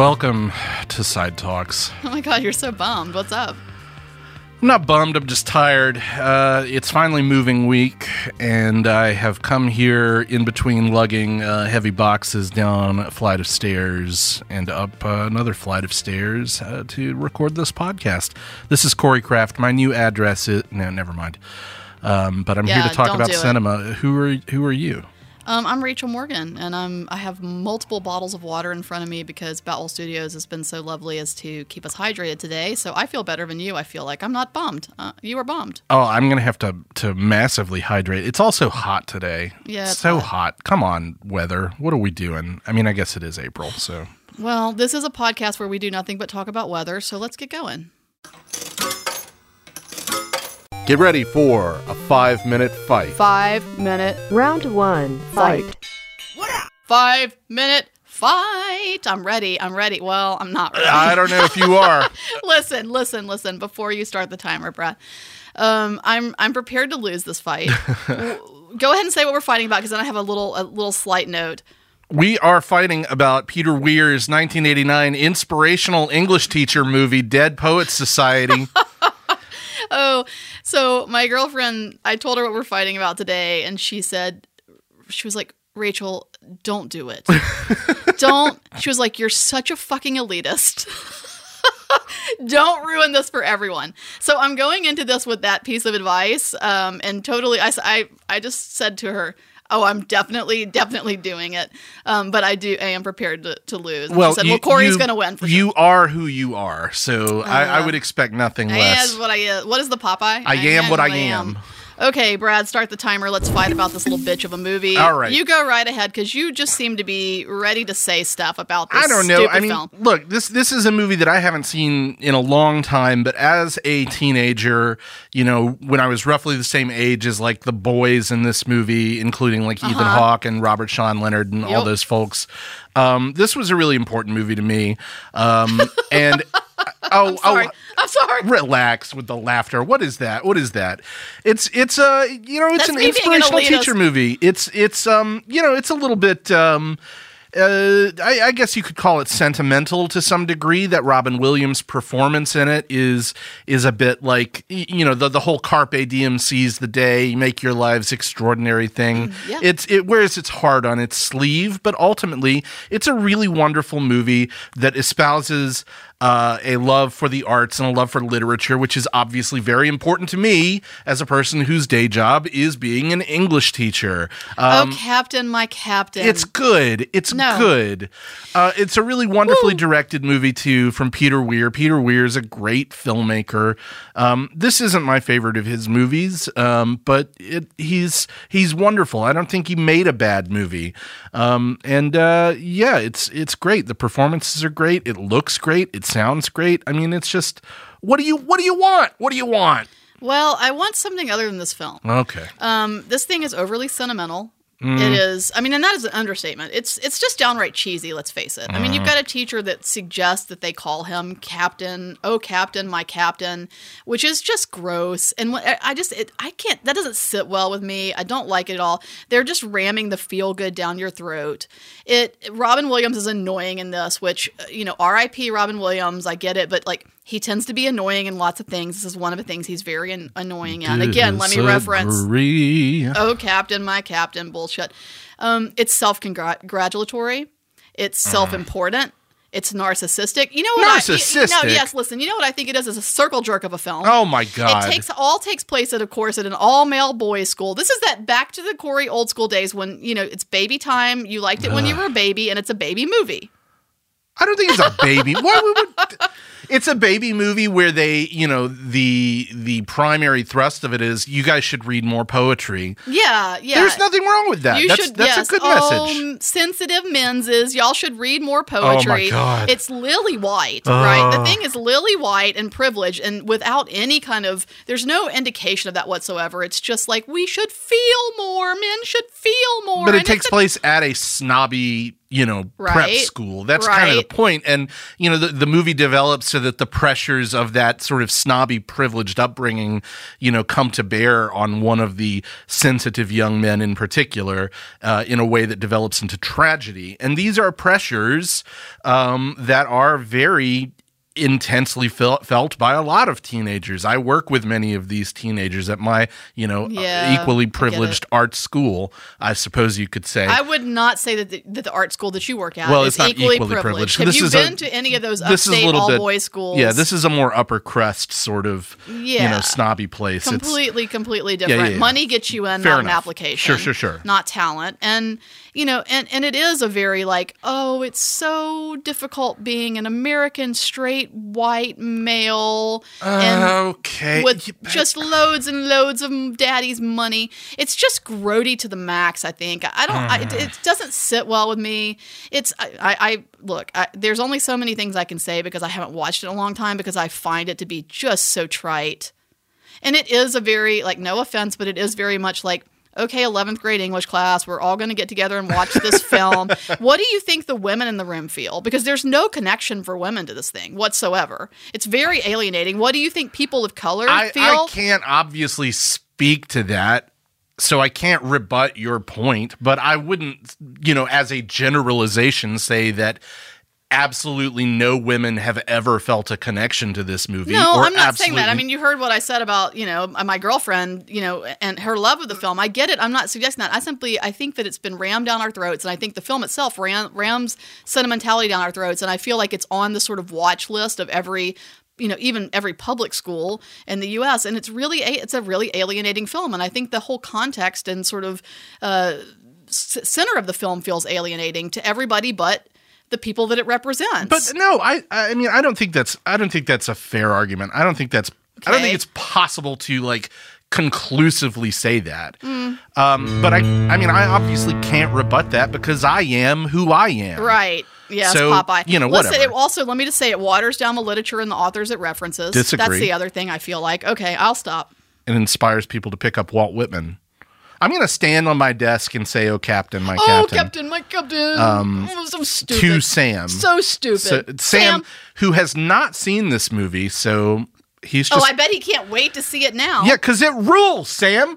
Welcome to Side Talks. Oh my god, you're so bummed. What's up? I'm not bummed, I'm just tired. Uh, it's finally moving week, and I have come here in between lugging uh, heavy boxes down a flight of stairs and up uh, another flight of stairs uh, to record this podcast. This is Corey Kraft. My new address is. No, never mind. Um, but I'm Yeah, here to talk about do it. cinema. Who are Who are you? Um, I'm Rachel Morgan, and I'm I have multiple bottles of water in front of me because Boutwell Studios has been so lovely as to keep us hydrated today. So I feel better than you. I feel like I'm not bummed. Uh, you are bummed. Oh, I'm gonna have to to massively hydrate. It's also hot today. Yeah, so hot. hot. Come on, weather. What are we doing? I mean, I guess it is April, so Well, this is a podcast where we do nothing but talk about weather. So let's get going. Get ready for a five minute fight. Five minute, Round one, fight. five minute fight. I'm ready. I'm ready. Well, I'm not ready. I don't know if you are. listen, listen, listen. Before you start the timer, Brad, um, I'm I'm prepared to lose this fight. Go ahead and say what we're fighting about, because then I have a little a little slight note. We are fighting about Peter Weir's 1989 inspirational English teacher movie, Dead Poets Society. Oh, so my girlfriend, I told her what we're fighting about today, and she said, she was like, Rachel, don't do it. don't. She was like, you're such a fucking elitist. don't ruin this for everyone. So I'm going into this with that piece of advice, um, and totally, I, I, I just said to her, Oh, I'm definitely, definitely doing it. Um, but I do, I am prepared to, to lose. She said, you- Well, Corey's going to win for You sure. are who you are, so I, I Uh, would expect nothing I less. am what I is. What is the Popeye? I am what I am. Okay, Brad, start the timer. Let's fight about this little bitch of a movie. All right. You go right ahead because you just seem to be ready to say stuff about this I don't know. stupid I mean, film. look, this this is a movie that I haven't seen in a long time, but as a teenager, you know, when I was roughly the same age as like the boys in this movie, including like Ethan Hawke and Robert Sean Leonard and all Uh-huh. Those folks, um, this was a really important movie to me. Um, and oh, Sorry. oh, I'm sorry. relax with the laughter. What is that? What is that? It's it's uh you know it's That's an inspirational teacher movie. It's it's um you know it's a little bit um uh, I, I guess you could call it sentimental to some degree. That Robin Williams' performance in it is is a bit like you know the the whole carpe diem seize the day, make your lives extraordinary thing. Mm, yeah. It's it wears its heart on its sleeve, but ultimately it's a really wonderful movie that espouses uh, a love for the arts and a love for literature, which is obviously very important to me as a person whose day job is being an English teacher. Um, oh, Captain, my Captain. it's good. It's No. good. Uh, it's a really wonderfully directed movie too from Peter Weir. Peter Weir is a great filmmaker. Um, this isn't my favorite of his movies, um, but it, he's he's wonderful. I don't think he made a bad movie. Um, and uh, yeah, it's it's great. The performances are great. It looks great. It sounds great. I mean, it's just what do you what do you want? What do you want? well, I want something other than this film. Okay. Um, this thing is overly sentimental. Mm. It is. I mean, and that is an understatement. It's it's just downright cheesy. Let's face it. I mean, Mm. you've got a teacher that suggests that they call him Captain. Oh, Captain, my Captain, which is just gross. And what, I just it, I can't. That doesn't sit well with me. I don't like it at all. They're just ramming the feel good down your throat. It. Robin Williams is annoying in this, which uh, you know, R.I.P. Robin Williams. I get it, but like. He tends to be annoying in lots of things. This is one of the things he's very an- annoying in. Again, let me reference oh captain my captain bullshit um it's self-congratulatory it's self-important it's narcissistic you know what I, you- Narcissistic? no yes listen you know what i think it is is a circle jerk of a film Oh my god. it takes all takes place at of course at an all male boys school this is that back to the corey old school days when you know it's baby time you liked it when you were a baby and it's a baby movie I don't think it's a baby. Why we would? It's a baby movie where they, you know, the the primary thrust of it is you guys should read more poetry. yeah yeah There's nothing wrong with that. You that's should. that's yes. a good um, message. m- sensitive menses. Y'all should read more poetry. Oh my God. It's Lily White, right? The uh. thing is Lily White and privilege, and without any kind of, there's no indication of that whatsoever. It's just like we should feel more. Men should feel more. But it takes place at a snobby you know prep school. That's kind of the point. And you know the, the movie develops so that the pressures of that sort of snobby privileged upbringing you know come to bear on one of the sensitive young men in particular uh, in a way that develops into tragedy. And these are pressures um, that are very intensely felt by a lot of teenagers. I work with many of these teenagers at my, you know, uh, Yeah, equally privileged art school, I suppose you could say. I would not say that the, that the art school that you work at Well, is it's not equally, equally privileged. privileged. Have This you is a- been to any of those this is a upstate all bit boys schools? Yeah, this is a more upper crust sort of, you know, snobby place. It's completely, completely yeah, different. yeah. Money gets you in, Fair not an application. Sure, sure, sure. Not talent. And you know, and and it is a very like, oh, it's so difficult being an American straight white male and okay. with just loads and loads of daddy's money. It's just grody to the max. I think I don't. I, it, it doesn't sit well with me. It's I. I, I look. I, there's only so many things I can say because I haven't watched it in a long time because I find it to be just so trite. And it is a very like no offense, but it is very much like. Okay, 11th grade English class, we're all going to get together and watch this film. What do you think the women in the room feel? Because there's no connection for women to this thing whatsoever. It's very alienating. What do you think people of color I, feel? I can't obviously speak to that. So I can't rebut your point, but I wouldn't, you know, as a generalization say that absolutely no women have ever felt a connection to this movie. No, I'm not saying that. I mean, you heard what I said about you know my girlfriend, you know, and her love of the film. I get it. I'm not suggesting that. I simply I think that it's been rammed down our throats, and I think the film itself ram, rams sentimentality down our throats, and I feel like it's on the sort of watch list of every. You know, even every public school in the U.S., and it's really a, it's a really alienating film, and I think the whole context and sort of uh, center of the film feels alienating to everybody but the people that it represents. But no, I I mean I don't think that's I don't think that's a fair argument. I don't think that's I don't think it's possible to like conclusively say that. Mm. Um, but I I mean I obviously can't rebut that because I am who I am. Right. Yes, So, Popeye. you know, Listen, whatever. it also let me just say it waters down the literature and the authors it references. Disagree. That's the other thing I feel like. Okay, I'll stop. And inspires people to pick up Walt Whitman. I'm gonna stand on my desk and say, "Oh, Captain, my captain Oh, Captain." Captain, my Captain. oh, so stupid. to Sam. So stupid. So, Sam, who has not seen this movie, so he's Oh, I bet he can't wait to see it now. yeah, because it rules, Sam.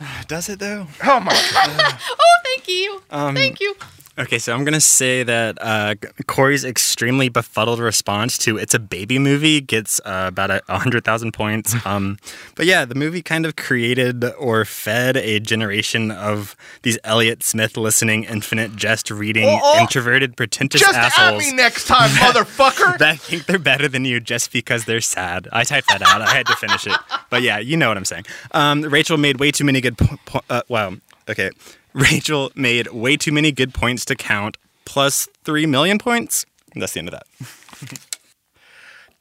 Does it though? Oh my god. Oh, thank you. Um, thank you. Okay, so I'm gonna say that uh, Corey's extremely befuddled response to "It's a baby movie" gets uh, about a hundred thousand points. Um, but yeah, the movie kind of created or fed a generation of these Elliott Smith listening, infinite jest reading, Oh, oh. introverted, pretentious just at assholes me next time, motherfucker. that think they're better than you just because they're sad. I typed that out. I had to finish it. But yeah, you know what I'm saying. Um, Rachel made way too many good. Po- po- uh, wow. Okay. Rachel made way too many good points to count. Plus three million points. That's the end of that.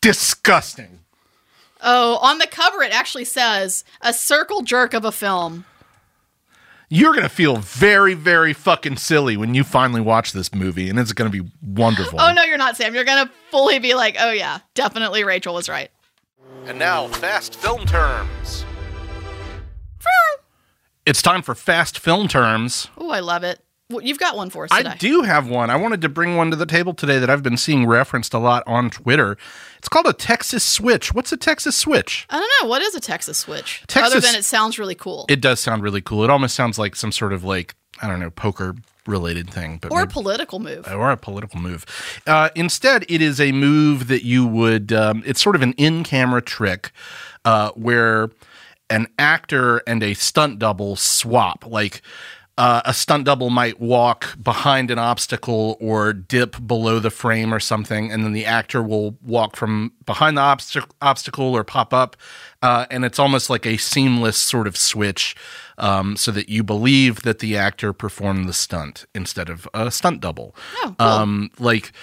Disgusting. Oh, on the cover it actually says a circle jerk of a film. You're gonna feel very, very fucking silly when you finally watch this movie, and it's gonna be wonderful. Oh no, you're not Sam. You're gonna fully be like, oh yeah, definitely Rachel was right. And now, fast film terms. It's time for fast film terms. Oh, I love it. Well, you've got one for us I do have one. I wanted to bring one to the table today that I've been seeing referenced a lot on Twitter. It's called a Texas Switch. What's a Texas Switch? I don't know. What is a Texas switch? Texas- Other than it sounds really cool. It does sound really cool. It almost sounds like some sort of like I don't know poker related thing, but or a political move. or a political move. Uh, instead, it is a move that you would. Um, it's sort of an in-camera trick uh, where an actor and a stunt double swap. Like uh, a stunt double might walk behind an obstacle or dip below the frame or something, and then the actor will walk from behind the obst- obstacle or pop up, uh, and it's almost like a seamless sort of switch. Um, so that you believe that the actor performed the stunt instead of a stunt double. Oh, cool. Um, like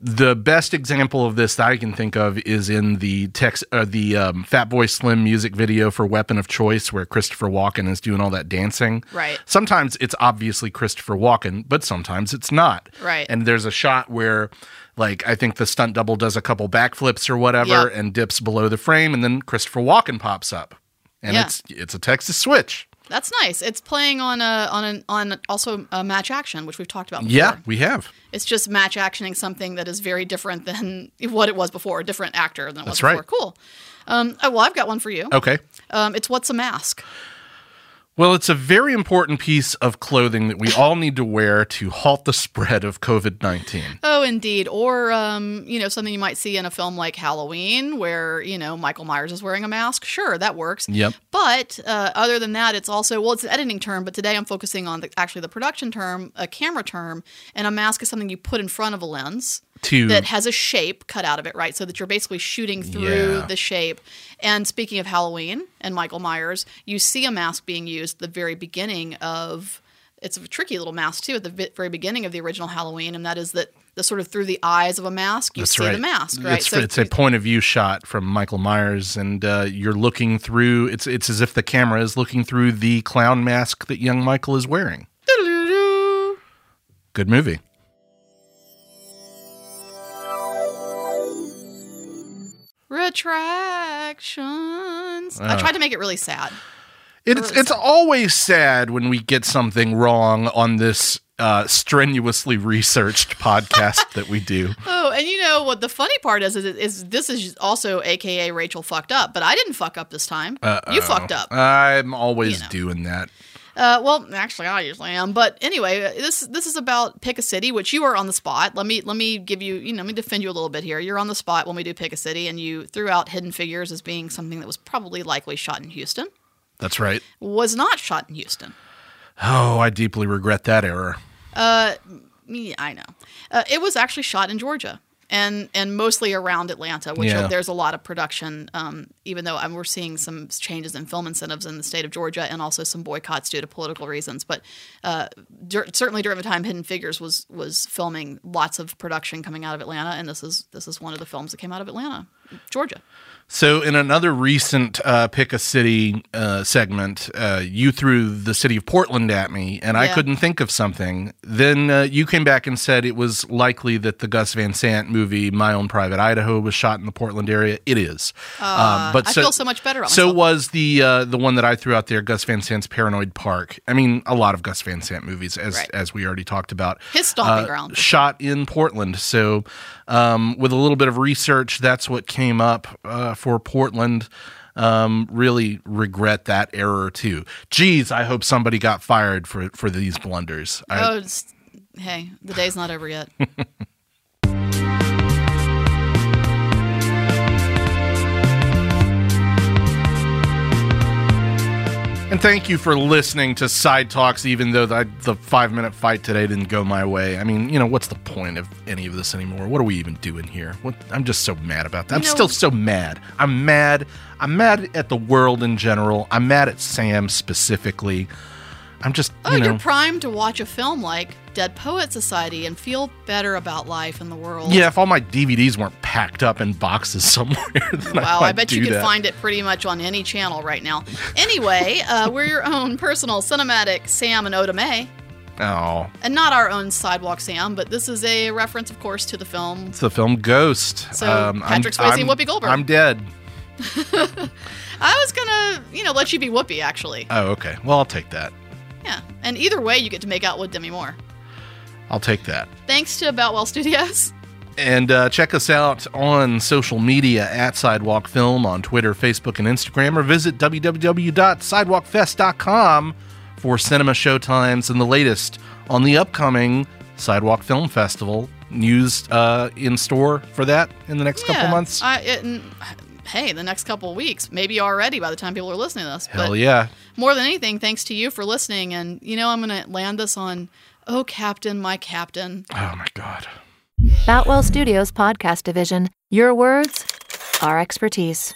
the best example of this that I can think of is in the text, uh, the um, Fatboy Slim music video for "Weapon of Choice," where Christopher Walken is doing all that dancing. Right. Sometimes it's obviously Christopher Walken, but sometimes it's not. Right. And there's a shot where, like, I think the stunt double does a couple backflips or whatever Yep. and dips below the frame, and then Christopher Walken pops up, and Yeah. it's it's a Texas switch. That's nice. It's playing on a on an on also a match action, which we've talked about. Before. Yeah, we have. It's just match actioning something that is very different than what it was before. A different actor than it was That's right. before. Cool. Um, oh, well, I've got one for you. Okay. Um, it's what's a mask? Well, it's a very important piece of clothing that we all need to wear to halt the spread of COVID 19. Oh, indeed. Or, um, you know, something you might see in a film like Halloween where, you know, Michael Myers is wearing a mask. Sure, that works. Yep. But uh, other than that, it's also, well, it's an editing term, but today I'm focusing on the, actually the production term, a camera term. And a mask is something you put in front of a lens To that has a shape cut out of it, right? So that you're basically shooting through Yeah. the shape. And speaking of Halloween and Michael Myers, you see a mask being used at the very beginning of. It's a tricky little mask too at the very beginning of the original Halloween, and that is that the sort of through the eyes of a mask you That's see right. the mask, right? It's, it's a point of view shot from Michael Myers, and uh, you're looking through. It's it's as if the camera is looking through the clown mask that young Michael is wearing. Good movie. Retractions. I tried to make it really sad. It's it's always sad when we get something wrong on this uh, strenuously researched podcast that we do. Oh, and you know what the funny part is, is is this is also AKA Rachel fucked up, but I didn't fuck up this time. You fucked up. I'm always You know. doing that. Uh, well, actually, I usually am. But anyway, this this is about pick a city, which you are on the spot. Let me let me give you, you know, let me defend you a little bit here. You're on the spot when we do pick a city, and you threw out Hidden Figures as being something that was probably likely shot in Houston. That's right. Was not shot in Houston. Oh, I deeply regret that error. Me, I know. Uh, it was actually shot in Georgia. And, and mostly around Atlanta, which Yeah. there's a lot of production. Um, even though um, we're seeing some changes in film incentives in the state of Georgia, and also some boycotts due to political reasons. But uh, dur- certainly during the time Hidden Figures was was filming, lots of production coming out of Atlanta, and this is this is one of the films that came out of Atlanta, Georgia. So, in another recent uh, pick a city uh, segment, uh, you threw the city of Portland at me, and I couldn't think of something. Then uh, you came back and said it was likely that the Gus Van Sant movie, My Own Private Idaho, was shot in the Portland area. It is, um, but I feel so much better So myself. was the uh, the one that I threw out there, Gus Van Sant's Paranoid Park. I mean, a lot of Gus Van Sant movies, as Right. as we already talked about, His stomping uh, ground. shot in Portland. So, um, with a little bit of research, that's what came up uh, for Portland. Um, really regret that error too. Geez, I hope somebody got fired for for these blunders. I, Oh, hey, the day's not over yet. And thank you for listening to Side Talks, even though the, the five minute fight today didn't go my way. I mean, you know, what's the point of any of this anymore? What are we even doing here? What, I'm just so mad about that. I'm You know- still so mad. I'm mad. I'm mad at the world in general. I'm mad at Sam specifically. I'm just, Oh, you know. you're primed to watch a film like Dead Poet Society and feel better about life and the world. yeah, if all my DVDs weren't packed up in boxes somewhere, then I Wow, might I bet you do can that. find it pretty much on any channel right now. Anyway, uh, we're your own personal cinematic Sam and Oda Mae. Oh, And not our own Sidewalk Sam, but this is a reference, of course, to the film. it's the film Ghost. Um, So, I'm- Patrick Swayze and I'm- Whoopi Goldberg. I'm dead. I was gonna, you know, let you be Whoopi, actually. Oh, okay. Well, I'll take that. Yeah. And either way, you get to make out with Demi Moore. I'll take that. Thanks to Boutwell Studios. And uh, check us out on social media at Sidewalk Film on Twitter, Facebook, and Instagram, or visit www.sidewalkfest.com for cinema showtimes and the latest on the upcoming Sidewalk Film Festival. News uh, in store for that in the next couple months. I, it, hey, the next couple of weeks, maybe already by the time people are listening to this. Hell but yeah. more than anything, thanks to you for listening. And, you know, I'm going to land this on, oh, Captain, my Captain. Oh my God. Boutwell Studios Podcast Division. Your words, our expertise.